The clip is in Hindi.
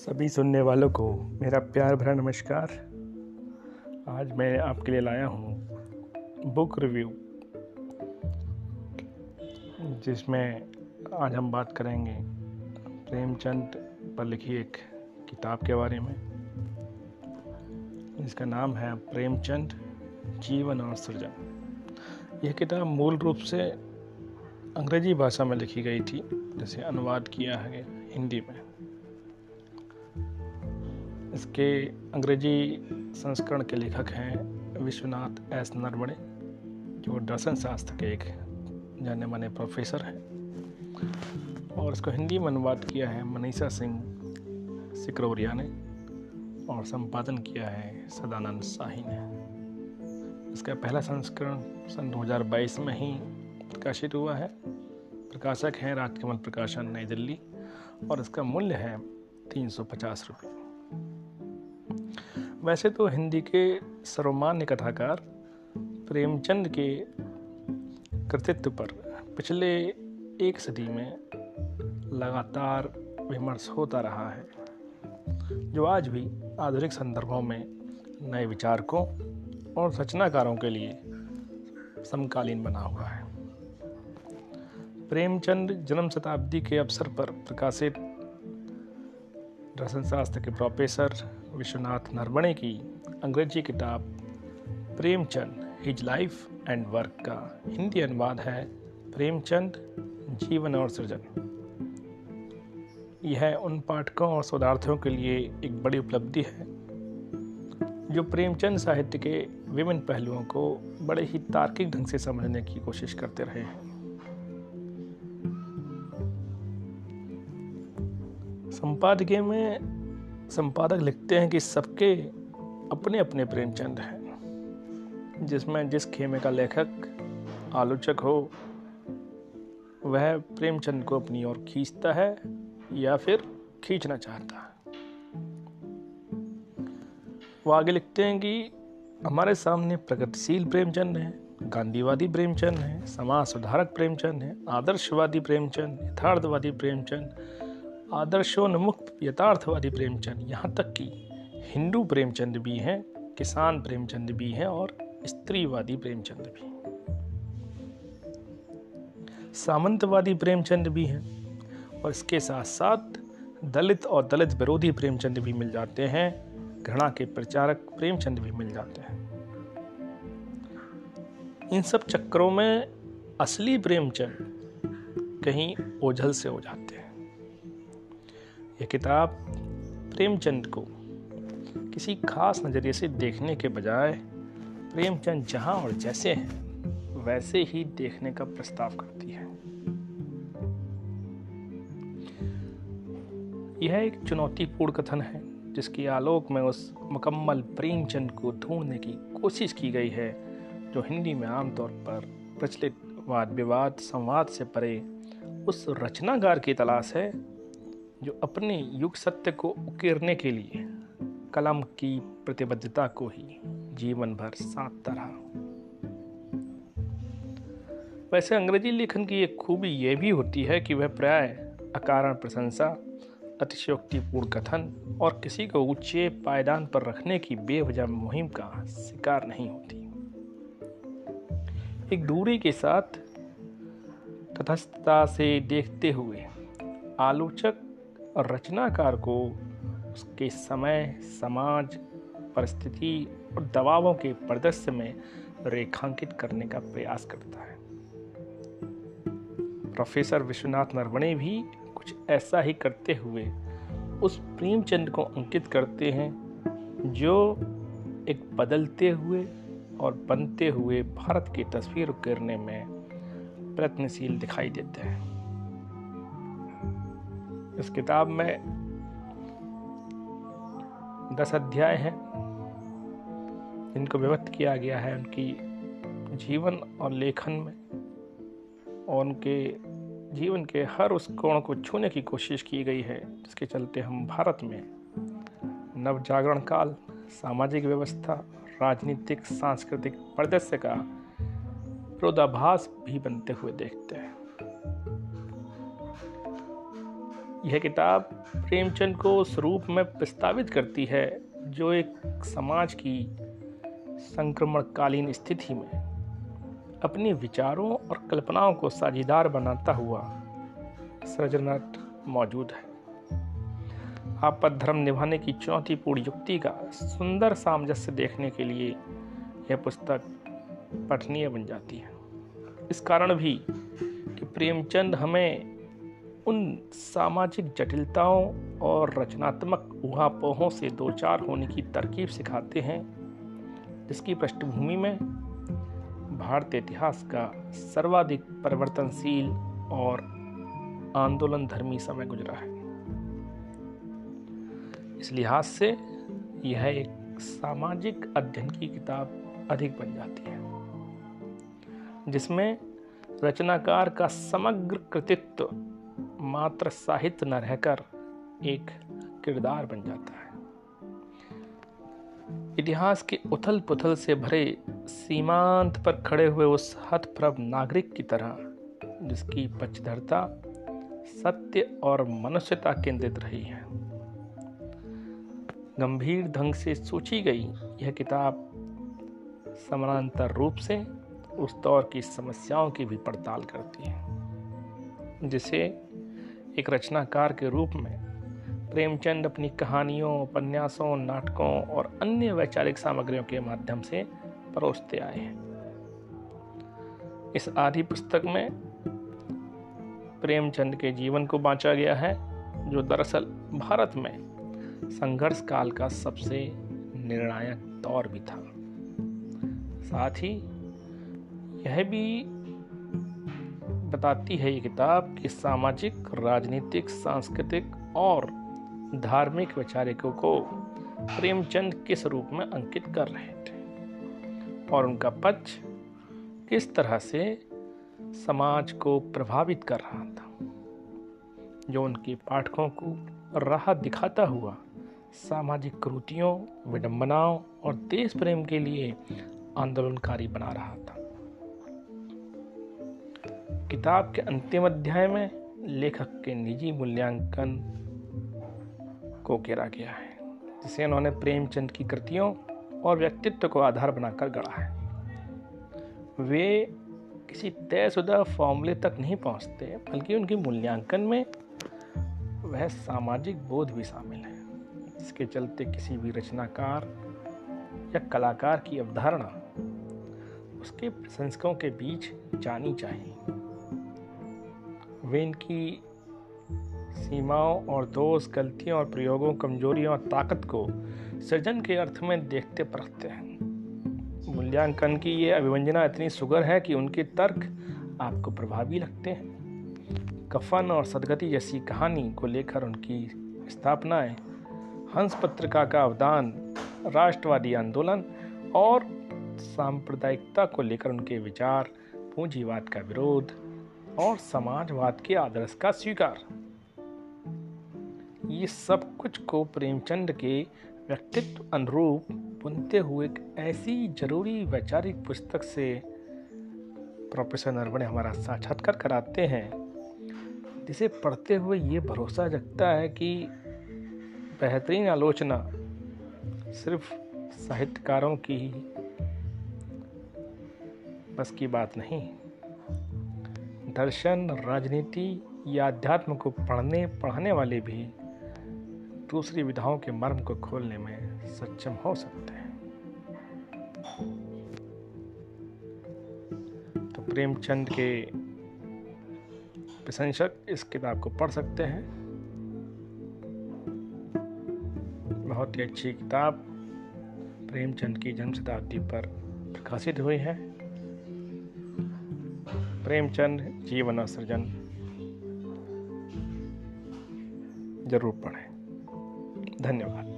सभी सुनने वालों को मेरा प्यार भरा नमस्कार। आज मैं आपके लिए लाया हूँ बुक रिव्यू जिसमें आज हम बात करेंगे प्रेमचंद पर लिखी एक किताब के बारे में। जिसका नाम है प्रेमचंद जीवन और सृजन। यह किताब मूल रूप से अंग्रेज़ी भाषा में लिखी गई थी, जैसे अनुवाद किया है हिंदी में। इसके अंग्रेज़ी संस्करण के लेखक हैं विश्वनाथ एस नरवणे, जो दर्शन शास्त्र के एक जाने माने प्रोफेसर हैं। और इसको हिंदी में अनुवाद किया है मनीषा सिंह सिकरौरिया ने और संपादन किया है सदानंद शाही ने। इसका पहला संस्करण सन 2022 में ही प्रकाशित हुआ है। प्रकाशक हैं राजकमल प्रकाशन, नई दिल्ली, और इसका मूल्य है तीन सौ पचास रुपये। वैसे तो हिंदी के सर्वमान्य कथाकार प्रेमचंद के कृतित्व पर पिछले एक सदी में लगातार विमर्श होता रहा है, जो आज भी आधुनिक संदर्भों में नए विचारकों और रचनाकारों के लिए समकालीन बना हुआ है। प्रेमचंद जन्म शताब्दी के अवसर पर प्रकाशित दर्शन शास्त्र के प्रोफेसर विश्वनाथ नरवणे की अंग्रेज़ी किताब Premchand his life and work का हिंदी अनुवाद है प्रेमचंद, जीवन और सृजन। यह उन पाठकों और शोधार्थियों के लिए एक बड़ी उपलब्धि है, जो प्रेमचंद साहित्य के विभिन्न पहलुओं को बड़े ही तार्किक ढंग से समझने की कोशिश करते रहे हैं। संपादकीय में संपादक लिखते हैं कि सबके अपने अपने प्रेमचंद हैं, जिसमें जिस खेमे का लेखक, आलोचक हो, वह प्रेमचंद को अपनी ओर खींचता है या फिर खींचना चाहता है। वो आगे लिखते हैं कि हमारे सामने प्रगतिशील प्रेमचंद है, गांधीवादी प्रेमचंद है, समाज सुधारक प्रेमचंद है, आदर्शवादी प्रेमचंद, यथार्थवादी प्रेमचंद आदर्शोन्मुख यथार्थवादी प्रेमचंद। यहाँ तक कि हिंदू प्रेमचंद भी हैं, किसान प्रेमचंद भी हैं और स्त्रीवादी प्रेमचंद भी सामंतवादी प्रेमचंद भी हैं और इसके साथ साथ दलित और दलित विरोधी प्रेमचंद भी मिल जाते हैं, घृणा के प्रचारक प्रेमचंद भी मिल जाते हैं। इन सब चक्करों में असली प्रेमचंद कहीं ओझल से हो जाते हैं। यह किताब प्रेमचंद को किसी खास नज़रिए से देखने के बजाय प्रेमचंद जहाँ और जैसे हैं, वैसे ही देखने का प्रस्ताव करती है। यह एक चुनौतीपूर्ण कथन है, जिसकी आलोक में उस मुकम्मल प्रेमचंद को ढूँढने की कोशिश की गई है, जो हिंदी में आमतौर पर प्रचलित वाद विवाद संवाद से परे उस रचनाकार की तलाश है जो अपने युग सत्य को उकेरने के लिए कलम की प्रतिबद्धता को ही जीवन भर साधता रहा। वैसे अंग्रेज़ी लेखन की एक खूबी यह भी होती है कि वह प्राय अकारण प्रशंसा, अतिशयोक्तिपूर्ण कथन और किसी को ऊँचे पायदान पर रखने की बेवजह मुहिम का शिकार नहीं होती। एक दूरी के साथ तथस्थता से देखते हुए आलोचक और रचनाकार को उसके समय, समाज, परिस्थिति और दबावों के परिदृश्य में रेखांकित करने का प्रयास करता है। प्रोफेसर विश्वनाथ नरवणे भी कुछ ऐसा ही करते हुए उस प्रेमचंद को अंकित करते हैं, जो एक बदलते हुए और बनते हुए भारत की तस्वीर उकेरने में प्रयत्नशील दिखाई देते हैं। इस किताब में दस अध्याय हैं, जिनको विभक्त किया गया है उनकी जीवन और लेखन में, और उनके जीवन के हर उस कोण को छूने की कोशिश की गई है, जिसके चलते हम भारत में नव जागरण काल, सामाजिक व्यवस्था, राजनीतिक, सांस्कृतिक परिदृश्य का विरोधाभास भी बनते हुए देखते हैं। यह किताब प्रेमचंद को उस रूप में प्रस्तावित करती है, जो एक समाज की संक्रमणकालीन स्थिति में अपने विचारों और कल्पनाओं को साझेदार बनाता हुआ सृजनट मौजूद है। आपद धर्म निभाने की चुनौतीपूर्ण युक्ति का सुंदर सामंजस्य देखने के लिए यह पुस्तक पठनीय बन जाती है। इस कारण भी कि प्रेमचंद हमें उन सामाजिक जटिलताओं और रचनात्मक उहापोहों से दो चार होने की तरकीब सिखाते हैं, जिसकी पृष्ठभूमि में भारतीय इतिहास का सर्वाधिक परिवर्तनशील और आंदोलन धर्मी समय गुजरा है। इस लिहाज से यह एक सामाजिक अध्ययन की किताब अधिक बन जाती है, जिसमें रचनाकार का समग्र कृतित्व मात्र साहित्य न रहकर एक किरदार बन जाता है। इतिहास के उथल पुथल से भरे सीमांत पर खड़े हुए उस हथप्रभ नागरिक की तरह, जिसकी पचधरता सत्य और मनुष्यता केंद्रित रही है। गंभीर ढंग से सोची गई यह किताब समानांतर रूप से उस दौर की समस्याओं की भी पड़ताल करती है, जिसे एक रचनाकार के रूप में प्रेमचंद अपनी कहानियों, उपन्यासों, नाटकों और अन्य वैचारिक सामग्रियों के माध्यम से परोसते आए हैं। इस आदि पुस्तक में प्रेमचंद के जीवन को बांचा गया है, जो दरअसल भारत में संघर्ष काल का सबसे निर्णायक दौर भी था। साथ ही यह भी बताती है ये किताब कि सामाजिक, राजनीतिक, सांस्कृतिक और धार्मिक वैचारिकों को प्रेमचंद किस रूप में अंकित कर रहे थे? और उनका पक्ष किस तरह से समाज को प्रभावित कर रहा था? जो उनके पाठकों को राह दिखाता हुआ सामाजिक कृतियों विडंबनाओं और देश प्रेम के लिए आंदोलनकारी बना रहा था। किताब के अंतिम अध्याय में लेखक के निजी मूल्यांकन को घेरा गया है, जिसे उन्होंने प्रेमचंद की कृतियों और व्यक्तित्व को आधार बनाकर गढ़ा है। वे किसी तयशुदा फॉर्मूले तक नहीं पहुँचते, बल्कि उनके मूल्यांकन में वह सामाजिक बोध भी शामिल है, जिसके चलते किसी भी रचनाकार या कलाकार की अवधारणा उसके प्रशंसकों के बीच जानी चाहिए। वे इनकी सीमाओं और दोष, गलतियों और प्रयोगों, कमजोरियों और ताकत को सृजन के अर्थ में देखते परखते हैं। मूल्यांकन की ये अभिवंजना इतनी सुगर है कि उनके तर्क आपको प्रभावी लगते हैं। कफन और सदगति जैसी कहानी को लेकर उनकी स्थापनाएँ, हंस पत्रिका का अवदान, राष्ट्रवादी आंदोलन और सांप्रदायिकता को लेकर उनके विचार, पूंजीवाद का विरोध और समाजवाद के आदर्श का स्वीकार। ये सब कुछ को प्रेमचंद के व्यक्तित्व अनुरूप बुनते हुए एक ऐसी ज़रूरी वैचारिक पुस्तक से प्रोफेसर नरवणे हमारा साक्षात्कार कराते हैं, जिसे पढ़ते हुए ये भरोसा जगता है कि बेहतरीन आलोचना सिर्फ़ साहित्यकारों की बस की बात नहीं दर्शन, राजनीति या अध्यात्म को पढ़ने, पढ़ाने वाले भी दूसरी विधाओं के मर्म को खोलने में सक्षम हो सकते हैं। तो प्रेमचंद के प्रशंसक इस किताब को पढ़ सकते हैं। बहुत ही अच्छी किताब प्रेमचंद की जन्म शताब्दी पर प्रकाशित हुई है। प्रेमचंद जीवन सृजन ज़रूर पढ़ें। धन्यवाद।